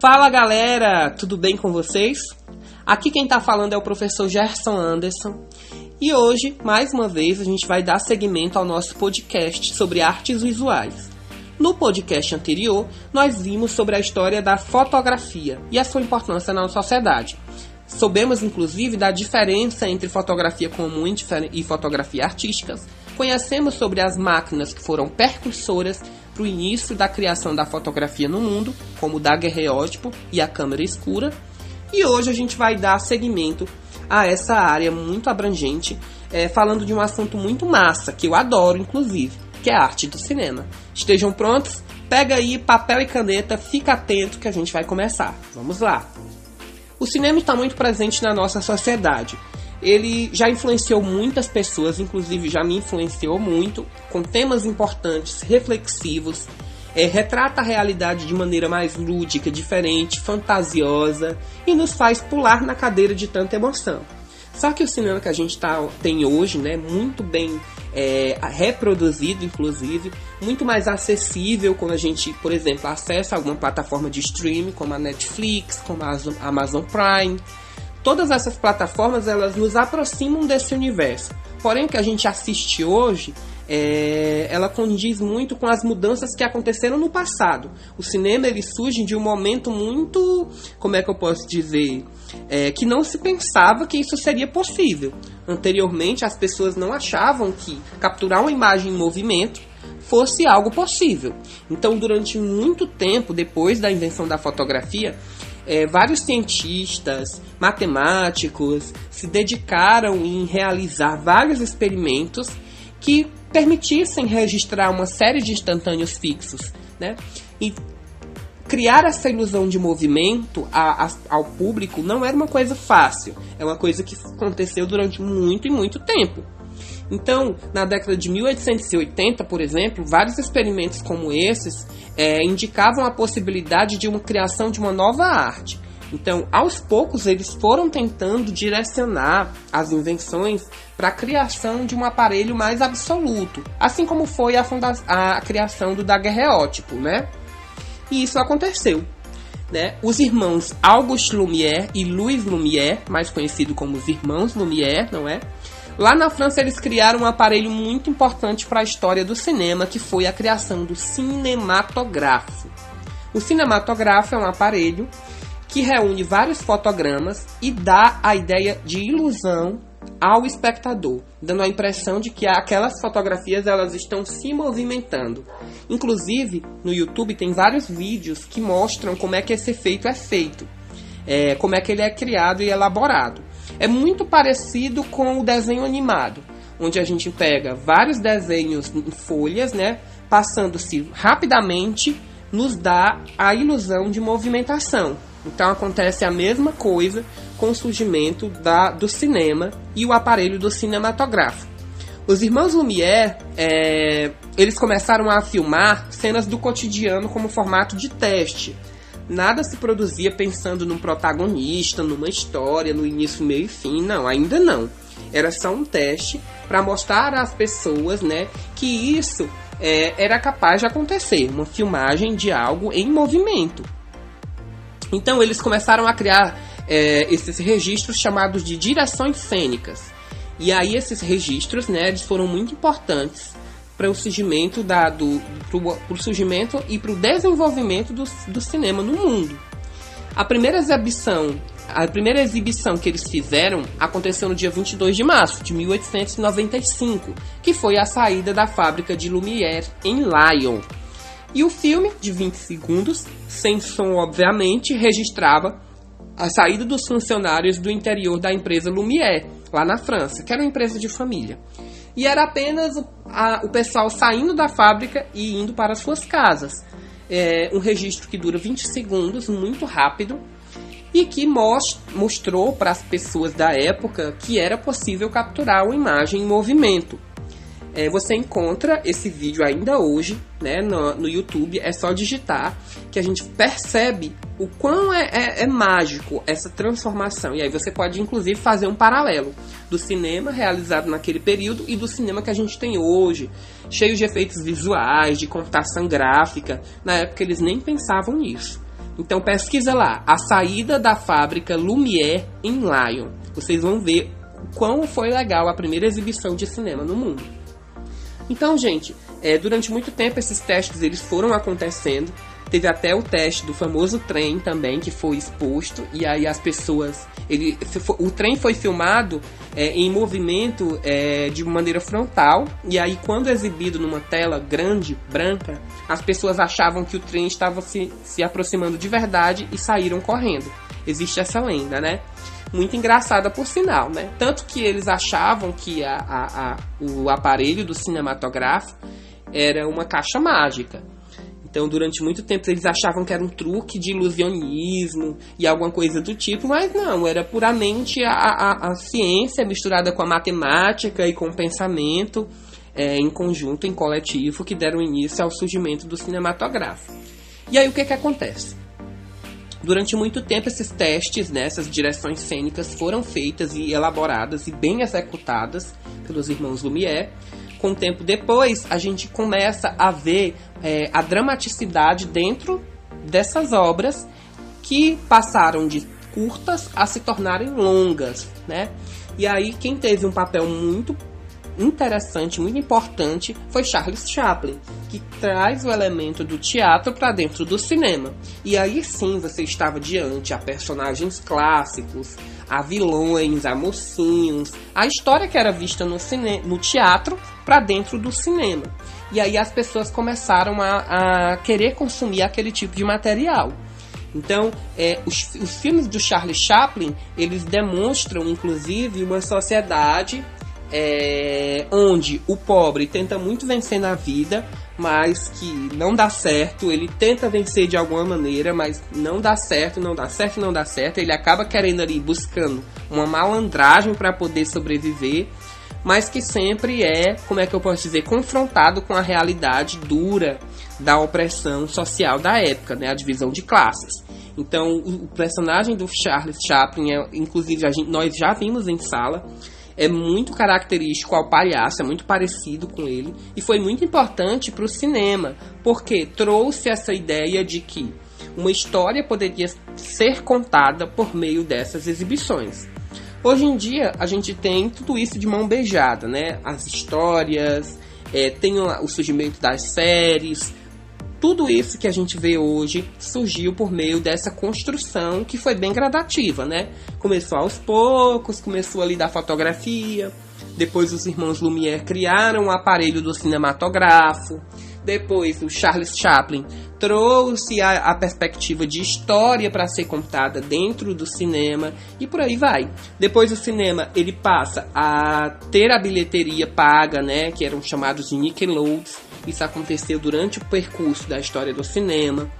Fala galera, tudo bem com vocês? Aqui quem está falando é o professor Gerson Anderson e hoje, mais uma vez, a gente vai dar seguimento ao nosso podcast sobre artes visuais. No podcast anterior, nós vimos sobre a história da fotografia e a sua importância na sociedade. Soubemos inclusive da diferença entre fotografia comum e fotografia artísticas. Conhecemos sobre as máquinas que foram percursoras para o início da criação da fotografia no mundo, como o daguerreótipo e a câmera escura. E hoje a gente vai dar seguimento a essa área muito abrangente, é, falando de um assunto muito massa, que eu adoro inclusive, que é a arte do cinema. Estejam prontos? Pega aí papel e caneta, fica atento que a gente vai começar. Vamos lá! O cinema está muito presente na nossa sociedade. Ele já influenciou muitas pessoas, inclusive já me influenciou muito, com temas importantes, reflexivos, é, retrata a realidade de maneira mais lúdica, diferente, fantasiosa e nos faz pular na cadeira de tanta emoção. Só que o cinema que a gente tá, tem hoje, né, muito bem é, reproduzido, inclusive, muito mais acessível quando a gente, por exemplo, acessa alguma plataforma de streaming, como a Netflix, como a Amazon Prime. Todas essas plataformas elas nos aproximam desse universo. Porém, o que a gente assiste hoje é, ela condiz muito com as mudanças que aconteceram no passado. O cinema ele surge de um momento muito, como é que eu posso dizer, é, que não se pensava que isso seria possível. Anteriormente, as pessoas não achavam que capturar uma imagem em movimento fosse algo possível. Então, durante muito tempo depois da invenção da fotografia, é, vários cientistas, matemáticos se dedicaram em realizar vários experimentos que permitissem registrar uma série de instantâneos fixos, né? E criar essa ilusão de movimento a, a, ao público não era uma coisa fácil. É uma coisa que aconteceu durante muito e muito tempo. Então, na década de 1880, por exemplo, vários experimentos como esses é, indicavam a possibilidade de uma criação de uma nova arte. Então, aos poucos, eles foram tentando direcionar as invenções para a criação de um aparelho mais absoluto, assim como foi a, a criação do daguerreótipo, né? E isso aconteceu. Né? Os irmãos Auguste Lumière e Louis Lumière, mais conhecido como os irmãos Lumière, não é? Lá na França eles criaram um aparelho muito importante para a história do cinema, que foi a criação do cinematográfico. O cinematográfico é um aparelho que reúne vários fotogramas e dá a ideia de ilusão ao espectador, dando a impressão de que aquelas fotografias elas estão se movimentando. Inclusive, no YouTube tem vários vídeos que mostram como é que esse efeito é feito, é, como é que ele é criado e elaborado. É muito parecido com o desenho animado, onde a gente pega vários desenhos em folhas, né, passando-se rapidamente, nos dá a ilusão de movimentação. Então acontece a mesma coisa com o surgimento da, do cinema e o aparelho do cinematográfico. Os irmãos Lumière, é, eles começaram a filmar cenas do cotidiano como formato de teste. Nada se produzia pensando num protagonista, numa história, no início, meio e fim. Não, ainda não. Era só um teste para mostrar às pessoas, né, que isso é, era capaz de acontecer, uma filmagem de algo em movimento. Então eles começaram a criar é, esses registros chamados de direções cênicas. E aí esses registros, né, eles foram muito importantes para o surgimento da, do pro, pro surgimento e para o desenvolvimento do, do cinema no mundo. A primeira exibição, a primeira exibição que eles fizeram aconteceu no dia 22 de março de 1895, que foi a saída da fábrica de Lumière em Lyon. E o filme, de 20 segundos, sem som obviamente, registrava a saída dos funcionários do interior da empresa Lumière, lá na França, que era uma empresa de família. E era apenas o, a, o pessoal saindo da fábrica e indo para suas casas. É um registro que dura 20 segundos, muito rápido, e que most, mostrou para as pessoas da época que era possível capturar uma imagem em movimento. É, você encontra esse vídeo ainda hoje né, no, no, YouTube, é só digitar que a gente percebe o quão é, é, é, mágico essa transformação. E aí você pode inclusive fazer um paralelo do cinema realizado naquele período e do cinema que a gente tem hoje, cheio de efeitos visuais, de computação gráfica. Na época eles nem pensavam nisso. Então pesquisa lá, a saída da fábrica Lumière em Lyon. Vocês vão ver quão foi legal a primeira exibição de cinema no mundo. Então, gente, é, durante muito tempo esses testes eles foram acontecendo. Teve até o teste do famoso trem também que foi exposto e aí as pessoas, ele, o trem foi filmado é, em movimento é, de maneira frontal e aí quando exibido numa tela grande branca, as pessoas achavam que o trem estava se, se aproximando de verdade e saíram correndo. Existe essa lenda, né? muito engraçada por sinal, né? Tanto que eles achavam que a, a, a, o aparelho do cinematográfico era uma caixa mágica. Então, durante muito tempo, eles achavam que era um truque de ilusionismo e alguma coisa do tipo, mas não, era puramente a, a, a ciência misturada com a matemática e com o pensamento é, em conjunto, em coletivo, que deram início ao surgimento do cinematográfico. E aí, o que, que acontece? Durante muito tempo, esses testes, né, essas direções cênicas foram feitas e elaboradas e bem executadas pelos irmãos Lumière. Com o tempo depois, a gente começa a ver é, a dramaticidade dentro dessas obras que passaram de curtas a se tornarem longas, né? E aí quem teve um papel muito interessante, muito importante, foi Charles Chaplin, que traz o elemento do teatro para dentro do cinema. E aí sim você estava diante a personagens clássicos, a vilões, a mocinhos, a história que era vista no, cine no teatro para dentro do cinema. E aí as pessoas começaram a, a querer consumir aquele tipo de material. Então, é, os, os, filmes do Charles Chaplin, eles demonstram, inclusive, uma sociedade é, onde o pobre tenta muito vencer na vida, mas que não dá certo. Ele tenta vencer de alguma maneira, mas não dá certo, não dá certo, não dá certo. Ele acaba querendo ali buscando uma malandragem para poder sobreviver, mas que sempre é, como é que eu posso dizer, confrontado com a realidade dura da opressão social da época, né, a divisão de classes. Então, o personagem do Charles Chaplin, é, inclusive gente, nós já vimos em sala, é muito característico ao palhaço, é muito parecido com ele e foi muito importante para o cinema, porque trouxe essa ideia de que uma história poderia ser contada por meio dessas exibições. Hoje em dia a gente tem tudo isso de mão beijada, né? As histórias, é, tem o surgimento das séries, tudo isso que a gente vê hoje surgiu por meio dessa construção que foi bem gradativa, né? Começou aos poucos, começou ali da fotografia, depois os irmãos Lumière criaram o aparelho do cinematográfico, depois o Charles Chaplin trouxe a, a perspectiva de história para ser contada dentro do cinema e por aí vai. Depois o cinema ele passa a ter a bilheteria paga, né, que eram chamados de Nickelodeons isso aconteceu durante o percurso da história do cinema.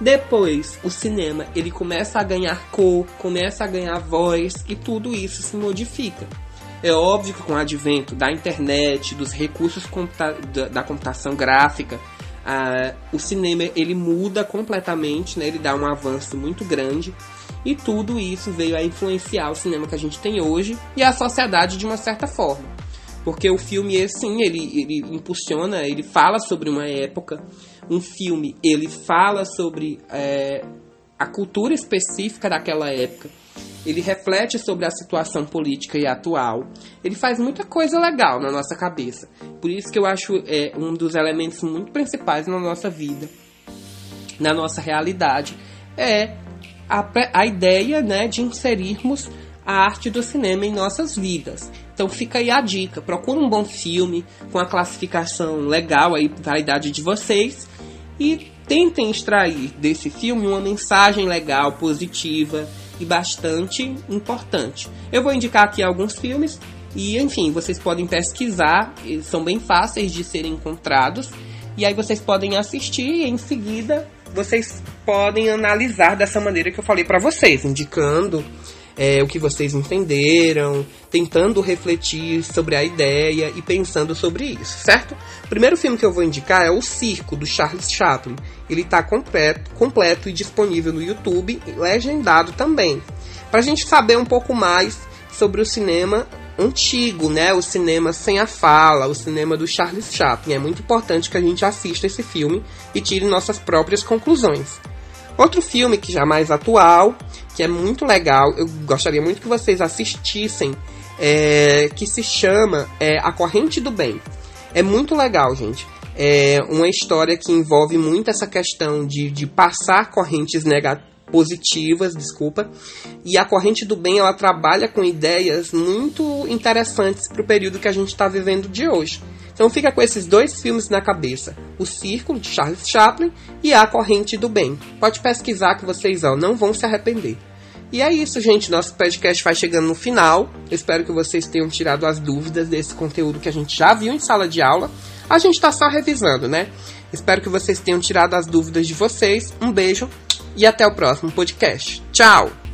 Depois, o cinema ele começa a ganhar cor, começa a ganhar voz e tudo isso se modifica. É óbvio que com o advento da internet, dos recursos computa da, computação gráfica, o cinema ele muda completamente, né? ele dá um avanço muito grande e tudo isso veio a influenciar o cinema que a gente tem hoje e a sociedade de uma certa forma. Porque o filme, assim, ele, ele impulsiona, ele fala sobre uma época. Um filme, ele fala sobre é, a cultura específica daquela época. Ele reflete sobre a situação política e atual. Ele faz muita coisa legal na nossa cabeça. Por isso que eu acho é, um dos elementos muito principais na nossa vida, na nossa realidade, é a, a ideia né, de inserirmos a arte do cinema em nossas vidas. Então fica aí a dica, procura um bom filme com a classificação legal aí para idade de vocês e tentem extrair desse filme uma mensagem legal, positiva e bastante importante. Eu vou indicar aqui alguns filmes e, enfim, vocês podem pesquisar, são bem fáceis de serem encontrados. E aí vocês podem assistir e em seguida vocês podem analisar dessa maneira que eu falei para vocês, indicando é, o que vocês entenderam, tentando refletir sobre a ideia e pensando sobre isso, certo? O primeiro filme que eu vou indicar é O Circo, do Charles Chaplin. Ele está completo, completo e disponível no YouTube, legendado também. Para a gente saber um pouco mais sobre o cinema antigo, né? O cinema sem a fala, o cinema do Charles Chaplin. É muito importante que a gente assista esse filme e tire nossas próprias conclusões. Outro filme que já é mais atual, que é muito legal, eu gostaria muito que vocês assistissem, é, que se chama é, A Corrente do Bem. É muito legal, gente. É uma história que envolve muito essa questão de, de passar correntes negativas positivas, desculpa. E a corrente do bem ela trabalha com ideias muito interessantes para o período que a gente está vivendo de hoje. Então fica com esses dois filmes na cabeça: O Círculo de Charles Chaplin e A Corrente do Bem. Pode pesquisar que vocês ó, não vão se arrepender. E é isso, gente. Nosso podcast vai chegando no final. espero que vocês tenham tirado as dúvidas desse conteúdo que a gente já viu em sala de aula. A gente está só revisando, né? Espero que vocês tenham tirado as dúvidas de vocês. Um beijo e até o próximo podcast. Tchau!